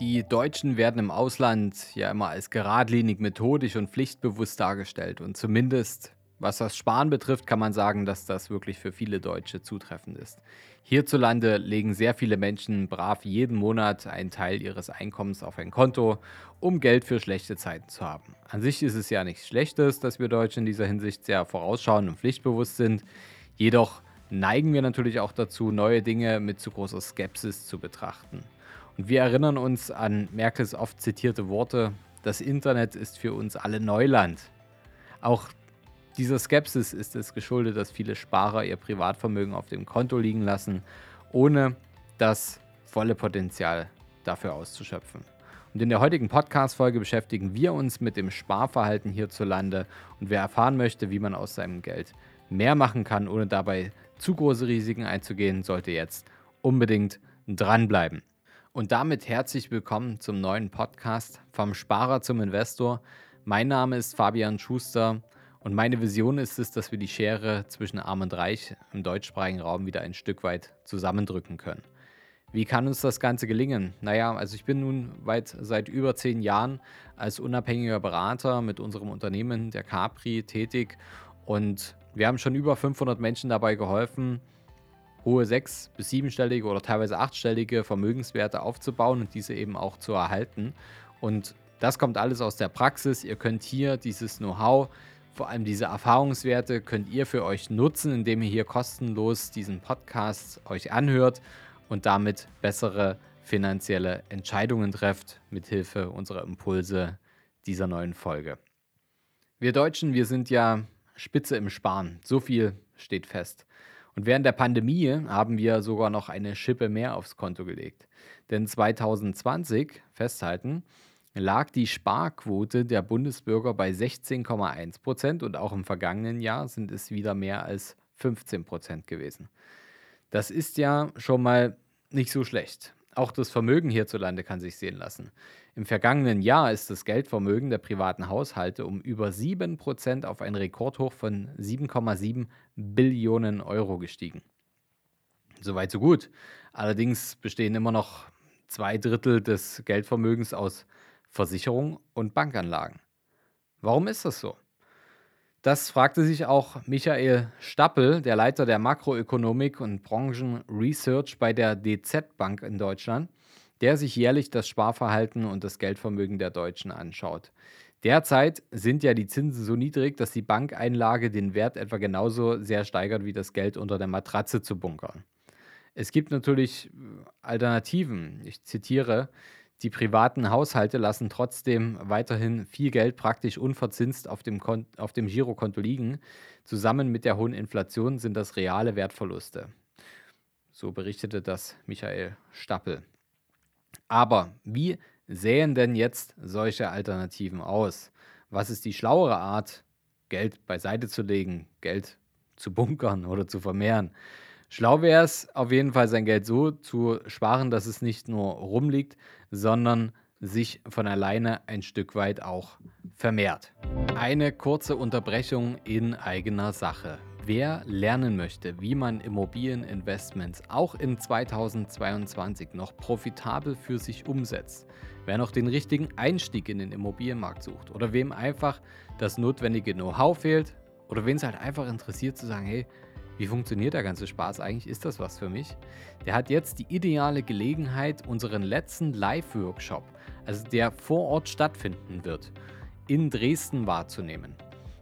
Die Deutschen werden im Ausland ja immer als geradlinig, methodisch und pflichtbewusst dargestellt. Und zumindest was das Sparen betrifft, kann man sagen, dass das wirklich für viele Deutsche zutreffend ist. Hierzulande legen sehr viele Menschen brav jeden Monat einen Teil ihres Einkommens auf ein Konto, um Geld für schlechte Zeiten zu haben. An sich ist es ja nichts Schlechtes, dass wir Deutsche in dieser Hinsicht sehr vorausschauend und pflichtbewusst sind. Jedoch neigen wir natürlich auch dazu, neue Dinge mit zu großer Skepsis zu betrachten. Und wir erinnern uns an Merkels oft zitierte Worte, das Internet ist für uns alle Neuland. Auch dieser Skepsis ist es geschuldet, dass viele Sparer ihr Privatvermögen auf dem Konto liegen lassen, ohne das volle Potenzial dafür auszuschöpfen. Und in der heutigen Podcast-Folge beschäftigen wir uns mit dem Sparverhalten hierzulande und wer erfahren möchte, wie man aus seinem Geld mehr machen kann, ohne dabei zu große Risiken einzugehen, sollte jetzt unbedingt dranbleiben. Und damit herzlich willkommen zum neuen Podcast vom Sparer zum Investor. Mein Name ist Fabian Schuster und meine Vision ist es, dass wir die Schere zwischen Arm und Reich im deutschsprachigen Raum wieder ein Stück weit zusammendrücken können. Wie kann uns das Ganze gelingen? Naja, also ich bin nun weit seit über zehn Jahren als unabhängiger Berater mit unserem Unternehmen, der Capri, tätig und wir haben schon über 500 Menschen dabei geholfen, hohe sechs- bis siebenstellige oder teilweise achtstellige Vermögenswerte aufzubauen und diese eben auch zu erhalten. Und das kommt alles aus der Praxis. Ihr könnt hier dieses Know-how, vor allem diese Erfahrungswerte, könnt ihr für euch nutzen, indem ihr hier kostenlos diesen Podcast euch anhört und damit bessere finanzielle Entscheidungen trefft, mithilfe unserer Impulse dieser neuen Folge. Wir Deutschen, wir sind ja Spitze im Sparen. So viel steht fest. Und während der Pandemie haben wir sogar noch eine Schippe mehr aufs Konto gelegt. Denn 2020, festhalten, lag die Sparquote der Bundesbürger bei 16,1 Prozent und auch im vergangenen Jahr sind es wieder mehr als 15 Prozent gewesen. Das ist ja schon mal nicht so schlecht. Auch das Vermögen hierzulande kann sich sehen lassen. Im vergangenen Jahr ist das Geldvermögen der privaten Haushalte um über 7% auf ein Rekordhoch von 7,7 Billionen Euro gestiegen. Soweit so gut. Allerdings bestehen immer noch zwei Drittel des Geldvermögens aus Versicherung und Bankanlagen. Warum ist das so? Das fragte sich auch Michael Stappel, der Leiter der Makroökonomik und Branchenresearch bei der DZ Bank in Deutschland, der sich jährlich das Sparverhalten und das Geldvermögen der Deutschen anschaut. Derzeit sind ja die Zinsen so niedrig, dass die Bankeinlage den Wert etwa genauso sehr steigert wie das Geld unter der Matratze zu bunkern. Es gibt natürlich Alternativen. Ich zitiere, die privaten Haushalte lassen trotzdem weiterhin viel Geld praktisch unverzinst auf dem, Kon auf dem Girokonto liegen. Zusammen mit der hohen Inflation sind das reale Wertverluste. So berichtete das Michael Stappel. Aber wie sähen denn jetzt solche Alternativen aus? Was ist die schlauere Art, Geld beiseite zu legen, Geld zu bunkern oder zu vermehren? Schlau wäre es auf jeden Fall, sein Geld so zu sparen, dass es nicht nur rumliegt, sondern sich von alleine ein Stück weit auch vermehrt. Eine kurze Unterbrechung in eigener Sache. Wer lernen möchte, wie man Immobilieninvestments auch in 2022 noch profitabel für sich umsetzt, wer noch den richtigen Einstieg in den Immobilienmarkt sucht oder wem einfach das notwendige Know-how fehlt oder wen es halt einfach interessiert zu sagen, hey, wie funktioniert der ganze Spaß eigentlich? Ist das was für mich? Der hat jetzt die ideale Gelegenheit, unseren letzten Live-Workshop, also der vor Ort stattfinden wird, in Dresden wahrzunehmen.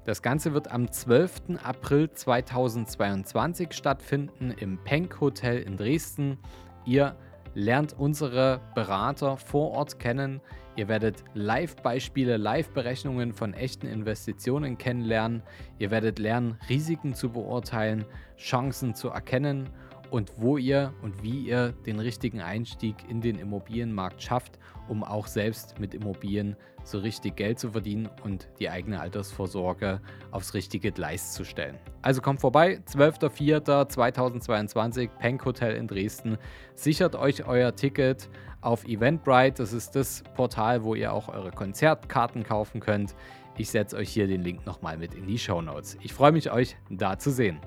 Das Ganze wird am 12. April 2022 stattfinden im Penk Hotel in Dresden. Ihr lernt unsere Berater vor Ort kennen. Ihr werdet Live-Beispiele, Live-Berechnungen von echten Investitionen kennenlernen. Ihr werdet lernen, Risiken zu beurteilen, Chancen zu erkennen und wo ihr und wie ihr den richtigen Einstieg in den Immobilienmarkt schafft, um auch selbst mit Immobilien so richtig Geld zu verdienen und die eigene Altersvorsorge aufs richtige Gleis zu stellen. Also kommt vorbei, 12.04.2022, Penk Hotel in Dresden. Sichert euch euer Ticket auf Eventbrite. Das ist das Portal, wo ihr auch eure Konzertkarten kaufen könnt. Ich setze euch hier den Link nochmal mit in die Show Notes. Ich freue mich, euch da zu sehen.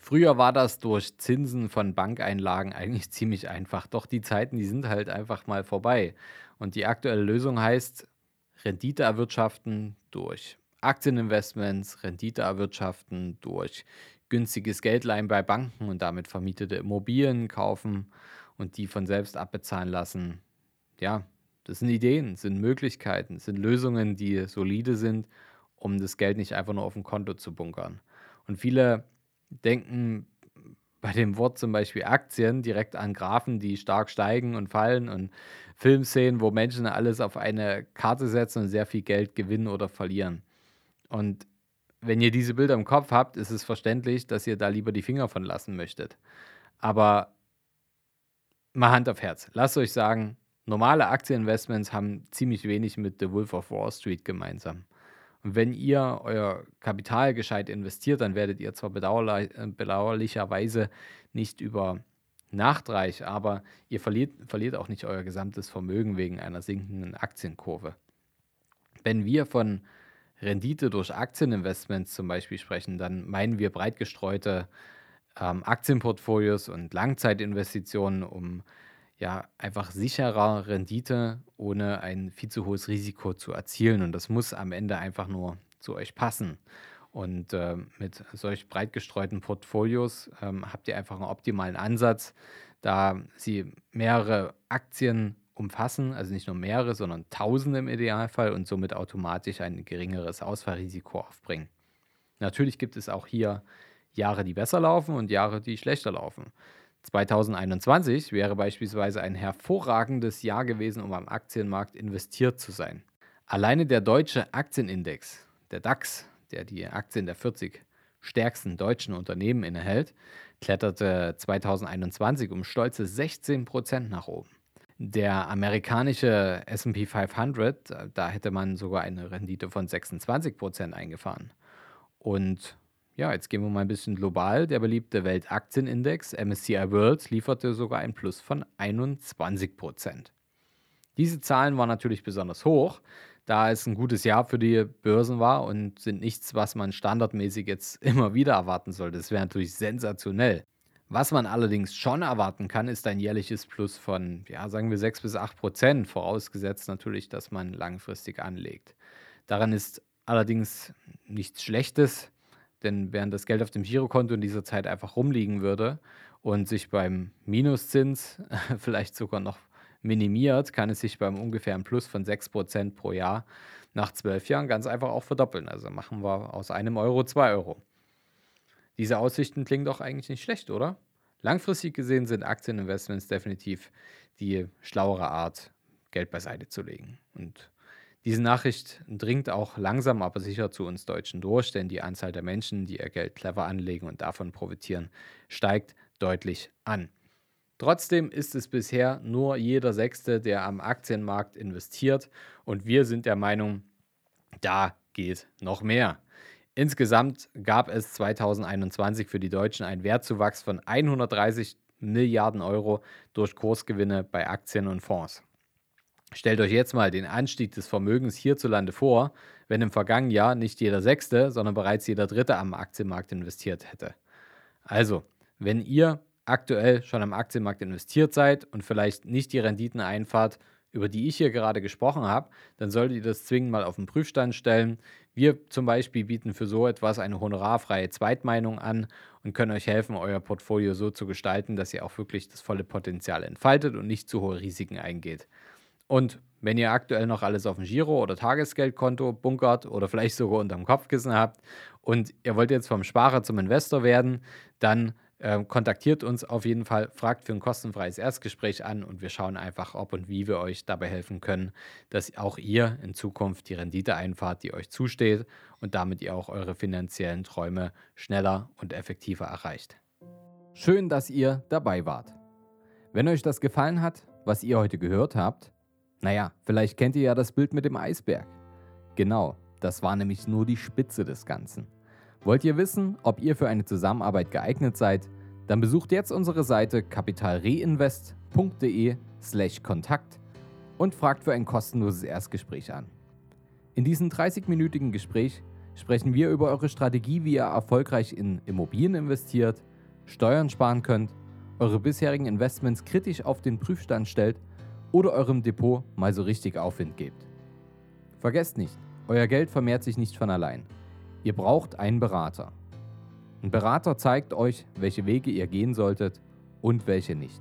Früher war das durch Zinsen von Bankeinlagen eigentlich ziemlich einfach, doch die Zeiten, die sind halt einfach mal vorbei. Und die aktuelle Lösung heißt Rendite erwirtschaften durch Aktieninvestments, Rendite erwirtschaften durch günstiges Geldleihen bei Banken und damit vermietete Immobilien kaufen und die von selbst abbezahlen lassen. Ja, das sind Ideen, sind Möglichkeiten, sind Lösungen, die solide sind, um das Geld nicht einfach nur auf dem Konto zu bunkern. Und viele denken bei dem Wort zum Beispiel Aktien direkt an Graphen, die stark steigen und fallen und Filmszenen, wo Menschen alles auf eine Karte setzen und sehr viel Geld gewinnen oder verlieren. Und wenn ihr diese Bilder im Kopf habt, ist es verständlich, dass ihr da lieber die Finger von lassen möchtet. Aber mal Hand auf Herz. Lasst euch sagen, normale Aktieninvestments haben ziemlich wenig mit The Wolf of Wall Street gemeinsam. Und wenn ihr euer Kapital gescheit investiert, dann werdet ihr zwar bedauerlich, äh, bedauerlicherweise nicht über Nachtreich, aber ihr verliert, verliert auch nicht euer gesamtes Vermögen wegen einer sinkenden Aktienkurve. Wenn wir von Rendite durch Aktieninvestments zum Beispiel sprechen, dann meinen wir breit gestreute ähm, Aktienportfolios und Langzeitinvestitionen, um ja einfach sicherer Rendite ohne ein viel zu hohes Risiko zu erzielen. Und das muss am Ende einfach nur zu euch passen. Und äh, mit solch breit gestreuten Portfolios ähm, habt ihr einfach einen optimalen Ansatz, da sie mehrere Aktien umfassen, also nicht nur mehrere, sondern tausende im Idealfall und somit automatisch ein geringeres Ausfallrisiko aufbringen. Natürlich gibt es auch hier Jahre, die besser laufen und Jahre, die schlechter laufen. 2021 wäre beispielsweise ein hervorragendes Jahr gewesen, um am Aktienmarkt investiert zu sein. Alleine der deutsche Aktienindex, der DAX, der die Aktien der 40 stärksten deutschen Unternehmen innehält, kletterte 2021 um stolze 16 Prozent nach oben. Der amerikanische SP 500, da hätte man sogar eine Rendite von 26 Prozent eingefahren. Und ja, jetzt gehen wir mal ein bisschen global. Der beliebte Weltaktienindex MSCI World lieferte sogar ein Plus von 21 Prozent. Diese Zahlen waren natürlich besonders hoch, da es ein gutes Jahr für die Börsen war und sind nichts, was man standardmäßig jetzt immer wieder erwarten sollte. Das wäre natürlich sensationell. Was man allerdings schon erwarten kann, ist ein jährliches Plus von, ja, sagen wir 6 bis 8 Prozent, vorausgesetzt natürlich, dass man langfristig anlegt. Daran ist allerdings nichts Schlechtes. Denn während das Geld auf dem Girokonto in dieser Zeit einfach rumliegen würde und sich beim Minuszins vielleicht sogar noch minimiert, kann es sich beim ungefähren Plus von 6% pro Jahr nach zwölf Jahren ganz einfach auch verdoppeln. Also machen wir aus einem Euro zwei Euro. Diese Aussichten klingen doch eigentlich nicht schlecht, oder? Langfristig gesehen sind Aktieninvestments definitiv die schlauere Art, Geld beiseite zu legen. Und diese Nachricht dringt auch langsam aber sicher zu uns Deutschen durch, denn die Anzahl der Menschen, die ihr Geld clever anlegen und davon profitieren, steigt deutlich an. Trotzdem ist es bisher nur jeder Sechste, der am Aktienmarkt investiert und wir sind der Meinung, da geht noch mehr. Insgesamt gab es 2021 für die Deutschen einen Wertzuwachs von 130 Milliarden Euro durch Kursgewinne bei Aktien und Fonds. Stellt euch jetzt mal den Anstieg des Vermögens hierzulande vor, wenn im vergangenen Jahr nicht jeder Sechste, sondern bereits jeder Dritte am Aktienmarkt investiert hätte. Also, wenn ihr aktuell schon am Aktienmarkt investiert seid und vielleicht nicht die Renditen einfahrt, über die ich hier gerade gesprochen habe, dann solltet ihr das zwingend mal auf den Prüfstand stellen. Wir zum Beispiel bieten für so etwas eine honorarfreie Zweitmeinung an und können euch helfen, euer Portfolio so zu gestalten, dass ihr auch wirklich das volle Potenzial entfaltet und nicht zu hohe Risiken eingeht. Und wenn ihr aktuell noch alles auf dem Giro- oder Tagesgeldkonto bunkert oder vielleicht sogar unterm Kopfkissen habt und ihr wollt jetzt vom Sparer zum Investor werden, dann äh, kontaktiert uns auf jeden Fall, fragt für ein kostenfreies Erstgespräch an und wir schauen einfach, ob und wie wir euch dabei helfen können, dass auch ihr in Zukunft die Rendite einfahrt, die euch zusteht und damit ihr auch eure finanziellen Träume schneller und effektiver erreicht. Schön, dass ihr dabei wart. Wenn euch das gefallen hat, was ihr heute gehört habt, naja, vielleicht kennt ihr ja das Bild mit dem Eisberg. Genau, das war nämlich nur die Spitze des Ganzen. Wollt ihr wissen, ob ihr für eine Zusammenarbeit geeignet seid? Dann besucht jetzt unsere Seite kapitalreinvest.de/slash Kontakt und fragt für ein kostenloses Erstgespräch an. In diesem 30-minütigen Gespräch sprechen wir über eure Strategie, wie ihr erfolgreich in Immobilien investiert, Steuern sparen könnt, eure bisherigen Investments kritisch auf den Prüfstand stellt oder eurem Depot mal so richtig Aufwind gebt. Vergesst nicht, euer Geld vermehrt sich nicht von allein. Ihr braucht einen Berater. Ein Berater zeigt euch, welche Wege ihr gehen solltet und welche nicht.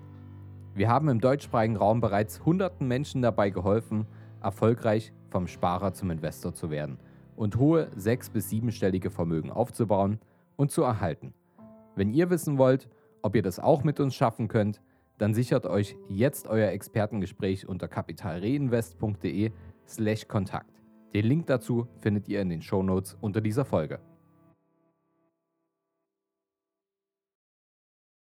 Wir haben im deutschsprachigen Raum bereits hunderten Menschen dabei geholfen, erfolgreich vom Sparer zum Investor zu werden und hohe sechs- bis siebenstellige Vermögen aufzubauen und zu erhalten. Wenn ihr wissen wollt, ob ihr das auch mit uns schaffen könnt, dann sichert euch jetzt euer Expertengespräch unter kapitalreinvest.de/kontakt. Den Link dazu findet ihr in den Shownotes unter dieser Folge.